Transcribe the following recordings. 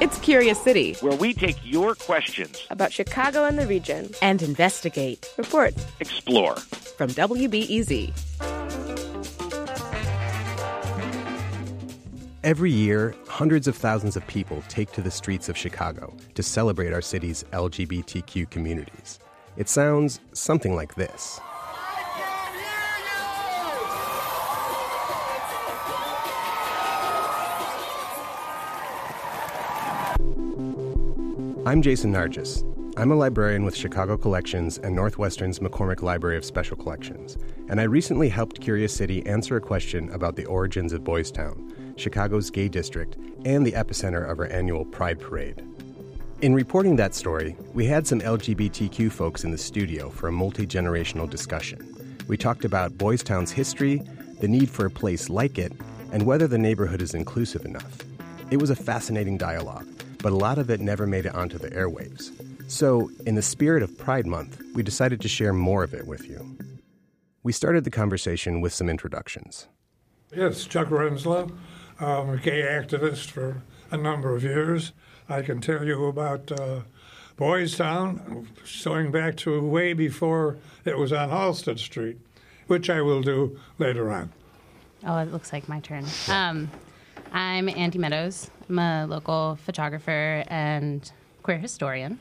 It's Curious City, where we take your questions about Chicago and the region and investigate, report, explore. From WBEZ. Every year, hundreds of thousands of people take to the streets of Chicago to celebrate our city's LGBTQ communities. It sounds something like this. I'm Jason Nargis. I'm a librarian with Chicago Collections and Northwestern's McCormick Library of Special Collections, and I recently helped Curious City answer a question about the origins of Boys Town, Chicago's gay district, and the epicenter of our annual Pride Parade. In reporting that story, we had some LGBTQ folks in the studio for a multi generational discussion. We talked about Boys Town's history, the need for a place like it, and whether the neighborhood is inclusive enough. It was a fascinating dialogue but a lot of it never made it onto the airwaves. So, in the spirit of Pride Month, we decided to share more of it with you. We started the conversation with some introductions. Yes, Chuck Renslow. I'm a gay activist for a number of years. I can tell you about uh, Boys Town, going back to way before it was on Halsted Street, which I will do later on. Oh, it looks like my turn. Um, I'm Andy Meadows. I'm a local photographer and queer historian.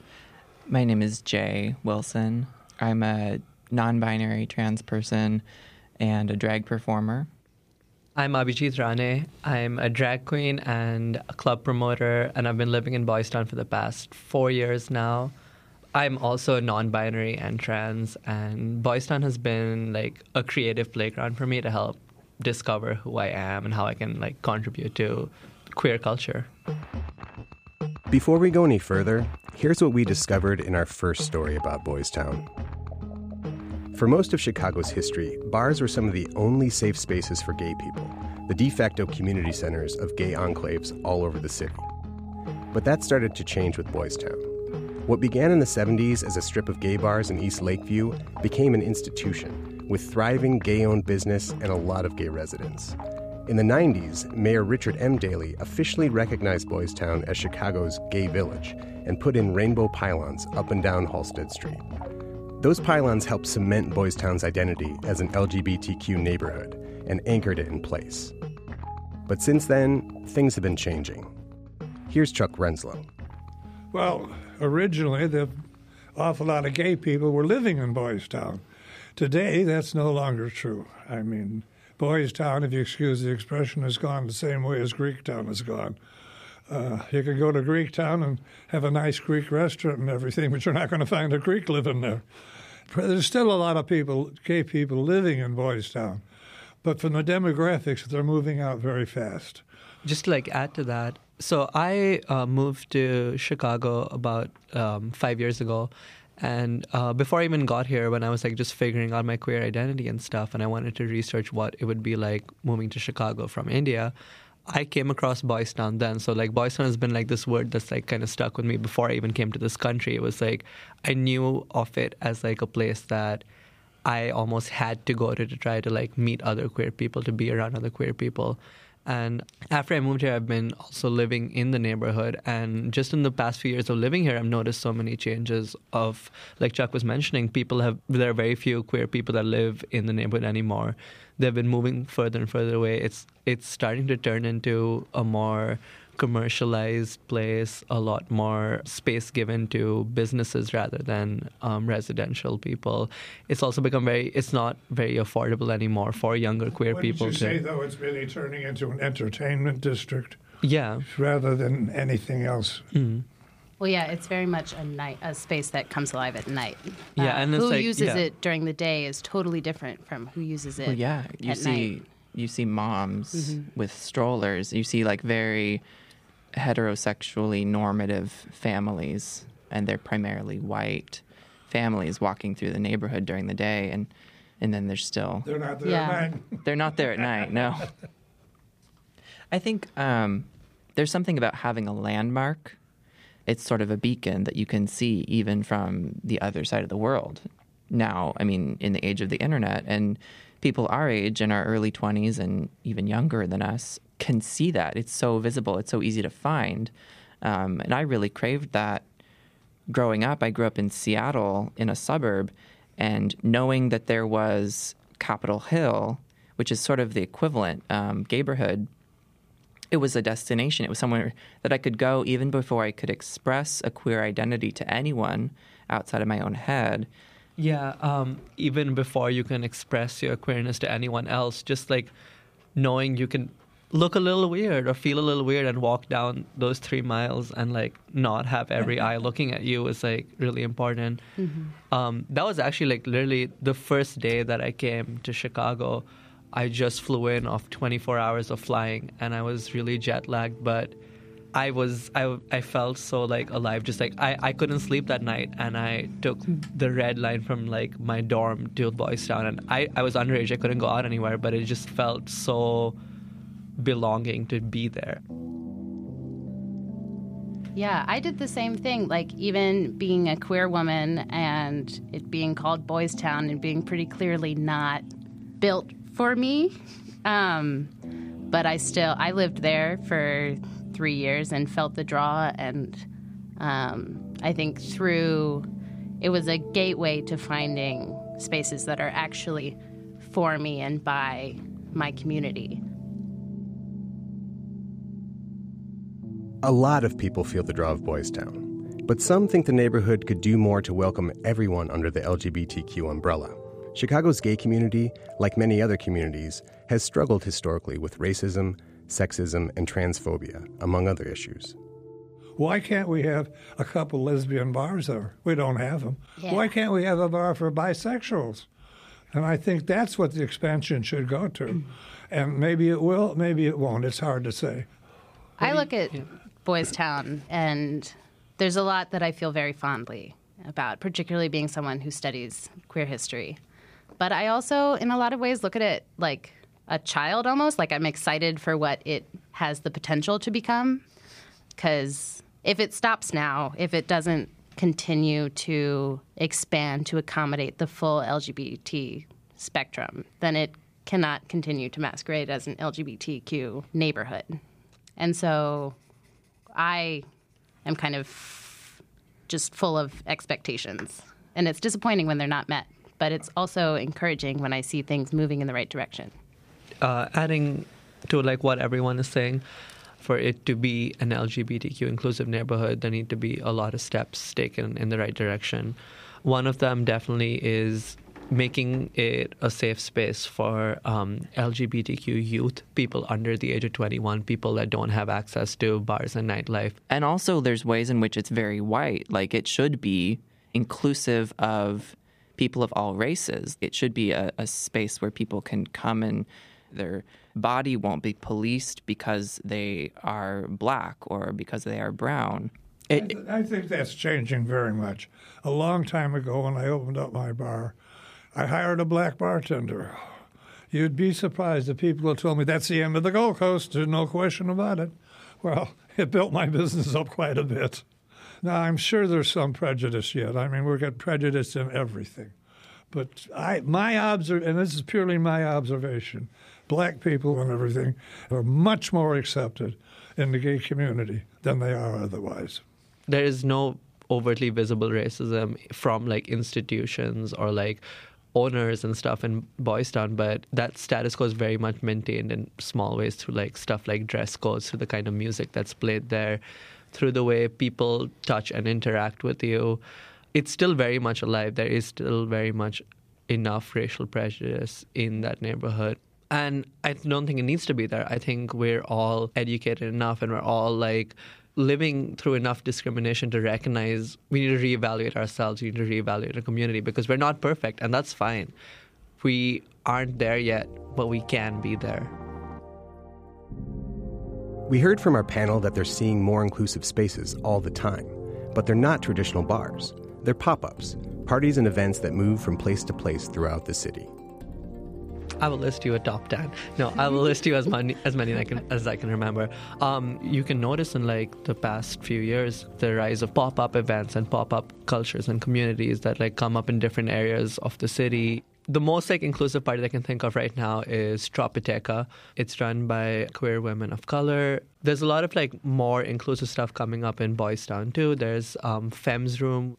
My name is Jay Wilson. I'm a non binary trans person and a drag performer. I'm Abhijit Rane. I'm a drag queen and a club promoter, and I've been living in Boys Town for the past four years now. I'm also non binary and trans, and Boys Town has been like a creative playground for me to help discover who I am and how I can like contribute to queer culture. Before we go any further, here's what we discovered in our first story about Boys Town. For most of Chicago's history, bars were some of the only safe spaces for gay people, the de facto community centers of gay enclaves all over the city. But that started to change with Boys Town. What began in the 70s as a strip of gay bars in East Lakeview became an institution with thriving gay owned business and a lot of gay residents. In the 90s, Mayor Richard M. Daley officially recognized Boys Town as Chicago's gay village and put in rainbow pylons up and down Halsted Street. Those pylons helped cement Boys Town's identity as an LGBTQ neighborhood and anchored it in place. But since then, things have been changing. Here's Chuck Renslow. Well, originally, the awful lot of gay people were living in Boys Town. Today, that's no longer true. I mean, Boys Town, if you excuse the expression, has gone the same way as Greek Town has gone. Uh, you can go to Greek Town and have a nice Greek restaurant and everything, but you're not going to find a Greek living there. There's still a lot of people, gay people, living in Boys Town, but from the demographics, they're moving out very fast. Just like add to that, so I uh, moved to Chicago about um, five years ago, and uh, before I even got here, when I was like just figuring out my queer identity and stuff, and I wanted to research what it would be like moving to Chicago from India, I came across Boys Town then. So like Boys Town has been like this word that's like kind of stuck with me before I even came to this country. It was like I knew of it as like a place that I almost had to go to to try to like meet other queer people, to be around other queer people. And after I moved here, I've been also living in the neighborhood. And just in the past few years of living here, I've noticed so many changes of, like Chuck was mentioning, people have, there are very few queer people that live in the neighborhood anymore. They've been moving further and further away. It's, it's starting to turn into a more commercialized place, a lot more space given to businesses rather than um, residential people. It's also become very, it's not very affordable anymore for younger queer what people. Did you to, say though it's really turning into an entertainment district? Yeah. Rather than anything else. Mm. Well, yeah, it's very much a night, a space that comes alive at night. Yeah, uh, and it's who like- uses yeah. it during the day is totally different from who uses it. Well, yeah, you at see night. you see moms Mhm. with strollers. You see like very heterosexually normative families, and they're primarily white families walking through the neighborhood during the day, and and then there's still They're not there Yeah. at night. they're not there at night. No. I think um, there's something about having a landmark. It's sort of a beacon that you can see even from the other side of the world. Now, I mean, in the age of the internet, and people our age in our early 20s and even younger than us can see that. It's so visible, it's so easy to find. Um, and I really craved that growing up. I grew up in Seattle in a suburb, and knowing that there was Capitol Hill, which is sort of the equivalent, um, neighborhood, it was a destination. It was somewhere that I could go even before I could express a queer identity to anyone outside of my own head. Yeah, um, even before you can express your queerness to anyone else, just like knowing you can look a little weird or feel a little weird and walk down those three miles and like not have every eye looking at you is like really important. Um, that was actually like literally the first day that I came to Chicago. I just flew in off 24 hours of flying and I was really jet lagged, but I was I, I felt so like alive. Just like I, I couldn't sleep that night and I took the red line from like my dorm to Boys Town and I, I was underage. I couldn't go out anywhere but it just felt so belonging to be there. Yeah, I did the same thing. Like, even being a queer woman and it being called Boys Town and being pretty clearly not built for me. Um, but I still, I lived there for three years and felt the draw. And um, I think through, it was a gateway to finding spaces that are actually for me and by my community. A lot of people feel the draw of Boys Town, but some think the neighborhood could do more to welcome everyone under the LGBTQ umbrella. Chicago's gay community, like many other communities, has struggled historically with racism, sexism, and transphobia, among other issues. Why can't we have a couple lesbian bars there? We don't have them. Yeah. Why can't we have a bar for bisexuals? And I think that's what the expansion should go to. And maybe it will, maybe it won't. It's hard to say. I look at Boys Town, and there's a lot that I feel very fondly about, particularly being someone who studies queer history. But I also, in a lot of ways, look at it like a child almost. Like I'm excited for what it has the potential to become. Because if it stops now, if it doesn't continue to expand to accommodate the full LGBT spectrum, then it cannot continue to masquerade as an LGBTQ neighborhood. And so I am kind of just full of expectations. And it's disappointing when they're not met, but it's also encouraging when I see things moving in the right direction. uh, adding to like what everyone is saying, for it to be an LGBTQ inclusive neighborhood, there need to be a lot of steps taken in the right direction. One of them definitely is making it a safe space for um, LGBTQ youth, people under the age of 21, people that don't have access to bars and nightlife. And also, there's ways in which it's very white. Like, it should be inclusive of people of all races. It should be a, a space where people can come and their body won't be policed because they are black or because they are brown. I, th- I think that's changing very much. A long time ago, when I opened up my bar, I hired a black bartender. You'd be surprised if people had told me that's the end of the Gold Coast. There's no question about it. Well, it built my business up quite a bit. Now, I'm sure there's some prejudice yet. I mean, we've got prejudice in everything. But I, my observ- and this is purely my observation, black people and everything are much more accepted in the gay community than they are otherwise. there is no overtly visible racism from like institutions or like owners and stuff in Boys Town, but that status quo is very much maintained in small ways through like stuff like dress codes, through the kind of music that's played there, through the way people touch and interact with you. It's still very much alive. There is still very much enough racial prejudice in that neighborhood. And I don't think it needs to be there. I think we're all educated enough and we're all like living through enough discrimination to recognize we need to reevaluate ourselves, we need to reevaluate our community because we're not perfect and that's fine. We aren't there yet, but we can be there. We heard from our panel that they're seeing more inclusive spaces all the time, but they're not traditional bars. They're pop ups, parties and events that move from place to place throughout the city. I will list you a top ten. No, I will list you as many as many I can, as I can remember. Um, you can notice in like the past few years the rise of pop up events and pop up cultures and communities that like come up in different areas of the city. The most like inclusive party I can think of right now is Tropiteca. It's run by queer women of color. There's a lot of like more inclusive stuff coming up in Boys Town too. There's um, Femmes Room.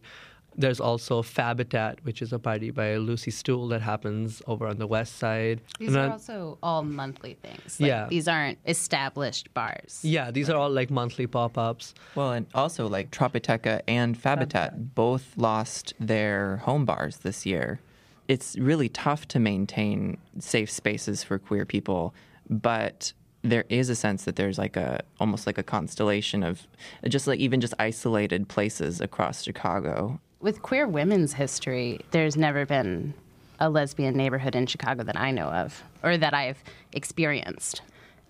There's also Fabitat, which is a party by Lucy Stoole that happens over on the west side. These And are then- also all monthly things. Like, Yeah. These aren't established bars. yeah, these are all like monthly pop ups. Well, and also like Tropiteca and Fabitat both lost their home bars this year. It's really tough to maintain safe spaces for queer people, but there is a sense that there's like a almost like a constellation of just like even just isolated places across Chicago. With queer women's history, there's never been a lesbian neighborhood in Chicago that I know of or that I've experienced.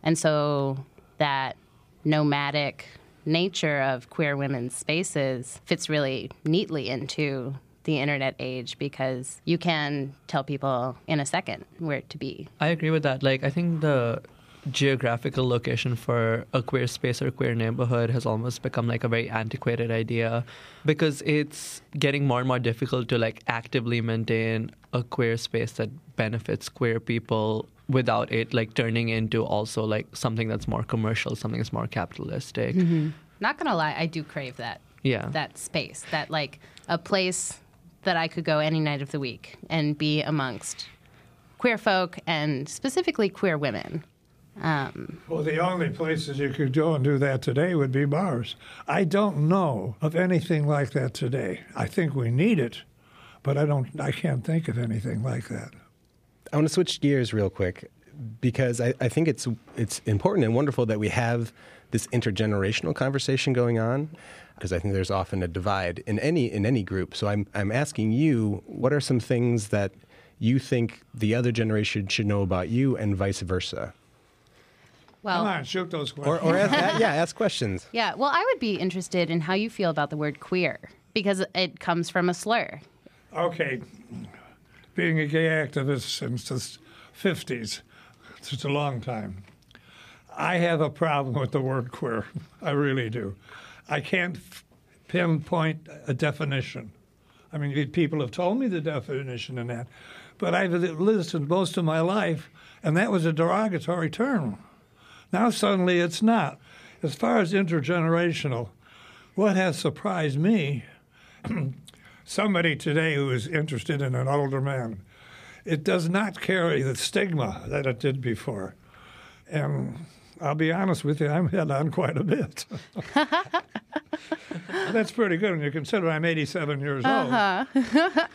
And so that nomadic nature of queer women's spaces fits really neatly into the internet age because you can tell people in a second where to be. I agree with that. Like, I think the geographical location for a queer space or queer neighborhood has almost become like a very antiquated idea because it's getting more and more difficult to like actively maintain a queer space that benefits queer people without it like turning into also like something that's more commercial, something that's more capitalistic. Mm-hmm. Not gonna lie, I do crave that. Yeah. That space, that like a place that I could go any night of the week and be amongst queer folk and specifically queer women. Um, Well, the only places you could go and do that today would be bars. I don't know of anything like that today. I think we need it, but I don't. I can't think of anything like that. I want to switch gears real quick because I, I think it's it's important and wonderful that we have this intergenerational conversation going on because I think there's often a divide in any in any group. So I'm I'm asking you, what are some things that you think the other generation should know about you and vice versa? Well, Come on, shoot those questions. or ask, yeah, ask questions. yeah. Well, I would be interested in how you feel about the word queer because it comes from a slur. Okay, being a gay activist since the 50s, it's a long time. I have a problem with the word queer. I really do. I can't f- pinpoint a definition. I mean, people have told me the definition in that, but I've listened most of my life, and that was a derogatory term. Now suddenly it's not. As far as intergenerational, what has surprised me somebody today who is interested in an older man, it does not carry the stigma that it did before. And I'll be honest with you, I'm hit on quite a bit. That's pretty good when you consider I'm 87 years old. Uh-huh.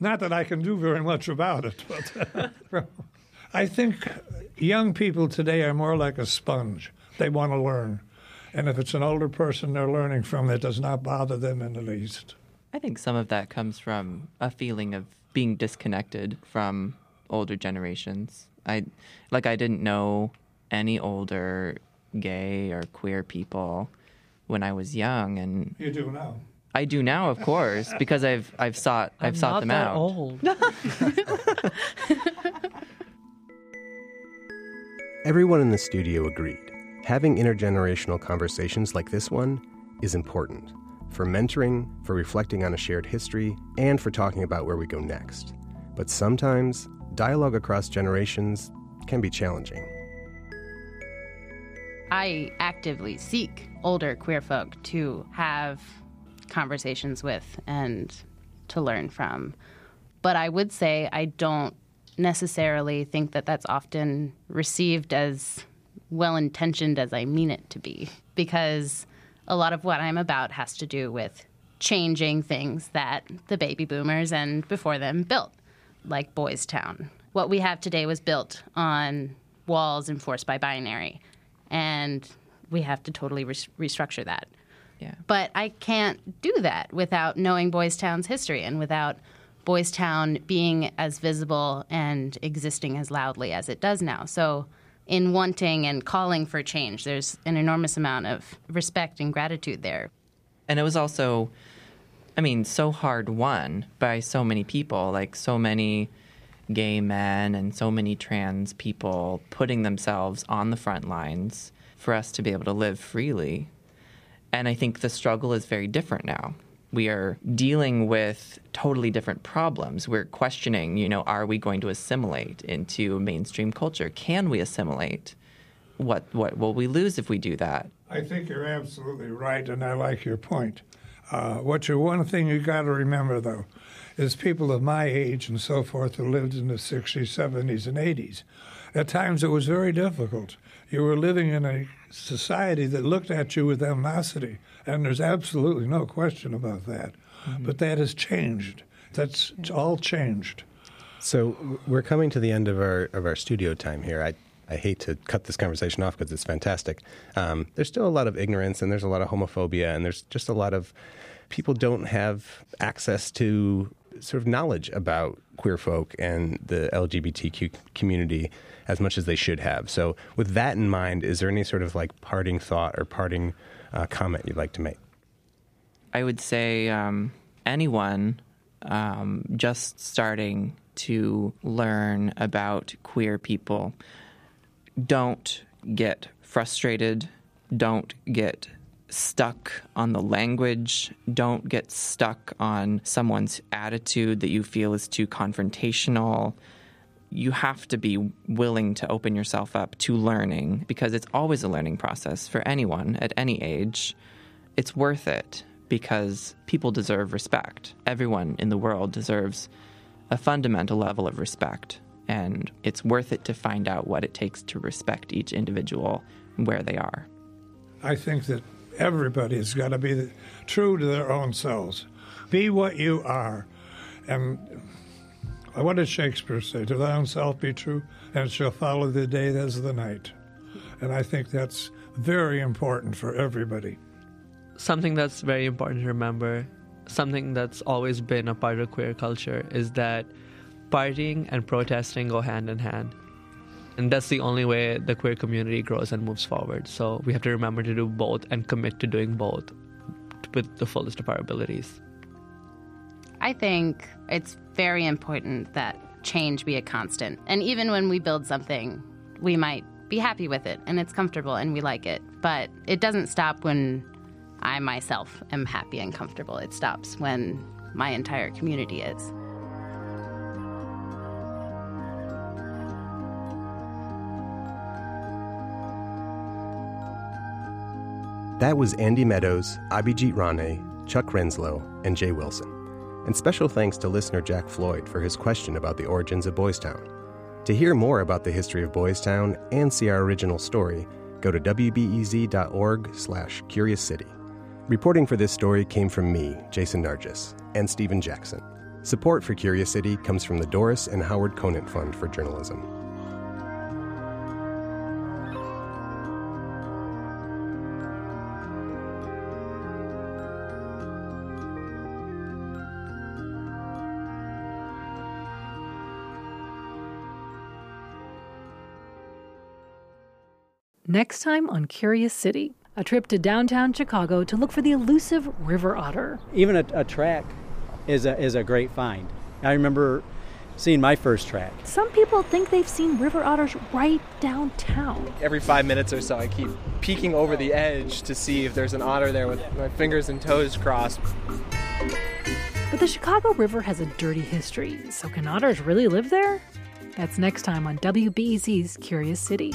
Not that I can do very much about it, but I think young people today are more like a sponge. They want to learn. And if it's an older person they're learning from, it does not bother them in the least. I think some of that comes from a feeling of being disconnected from older generations. I like I didn't know any older gay or queer people when I was young and You do now. I do now of course because I've I've sought I've I'm sought not them that out. old. Everyone in the studio agreed. Having intergenerational conversations like this one is important for mentoring, for reflecting on a shared history, and for talking about where we go next. But sometimes, dialogue across generations can be challenging. I actively seek older queer folk to have conversations with and to learn from. But I would say I don't necessarily think that that's often received as well intentioned as I mean it to be, because a lot of what I'm about has to do with changing things that the baby boomers and before them built, like Boys Town. What we have today was built on walls enforced by binary, and we have to totally res- restructure that. Yeah. But I can't do that without knowing Boys Town's history and without Boys Town being as visible and existing as loudly as it does now. So, in wanting and calling for change, there's an enormous amount of respect and gratitude there. And it was also, I mean, so hard won by so many people, like so many gay men and so many trans people putting themselves on the front lines for us to be able to live freely. And I think the struggle is very different now. We are dealing with totally different problems. We're questioning, you know, are we going to assimilate into mainstream culture? Can we assimilate? What what will we lose if we do that? I think you're absolutely right, and I like your point. Uh, what you one thing you got to remember though is people of my age and so forth who lived in the 60s, 70s, and 80s. At times it was very difficult. You were living in a society that looked at you with animosity, and there's absolutely no question about that. Mm-hmm. But that has changed. That's all changed. So we're coming to the end of our of our studio time here. I I hate to cut this conversation off because it's fantastic. Um, there's still a lot of ignorance and there's a lot of homophobia and there's just a lot of people don't have access to sort of knowledge about queer folk and the LGBTQ community as much as they should have. So, with that in mind, is there any sort of like parting thought or parting uh, comment you'd like to make? I would say um, anyone um, just starting to learn about queer people, don't get frustrated, don't get stuck on the language. Don't get stuck on someone's attitude that you feel is too confrontational. You have to be willing to open yourself up to learning because it's always a learning process for anyone at any age. It's worth it because people deserve respect. Everyone in the world deserves a fundamental level of respect. And it's worth it to find out what it takes to respect each individual where they are. I think that Everybody's got to be true to their own selves. Be what you are. And Uh, what did Shakespeare say? To thy own self be true, and shall follow the day as the night. And I think that's very important for everybody. Something that's very important to remember, something that's always been a part of queer culture, is that partying and protesting go hand in hand. And that's the only way the queer community grows and moves forward. So we have to remember to do both and commit to doing both with the fullest of our abilities. I think it's very important that change be a constant. And even when we build something, we might be happy with it and it's comfortable and we like it. But it doesn't stop when I myself am happy and comfortable. It stops when my entire community is. That was Andy Meadows, Abhijit Rane, Chuck Renslow, and Jay Wilson. And special thanks to listener Jack Floyd for his question about the origins of Boys Town. To hear more about the history of Boys Town and see our original story, go to wbez.org slash curious city. Reporting for this story came from me, Jason Nargis, and Stephen Jackson. Support for Curious City comes from the Doris and Howard Conant Fund for Journalism. Next time on Curious City, a trip to downtown Chicago to look for the elusive river otter. Even a, a track is a, is a great find. I remember seeing my first track. Some people think they've seen river otters right downtown. Every five minutes or so, I keep peeking over the edge to see if there's an otter there with my fingers and toes crossed. But the Chicago River has a dirty history, so can otters really live there? That's next time on WBEZ's Curious City.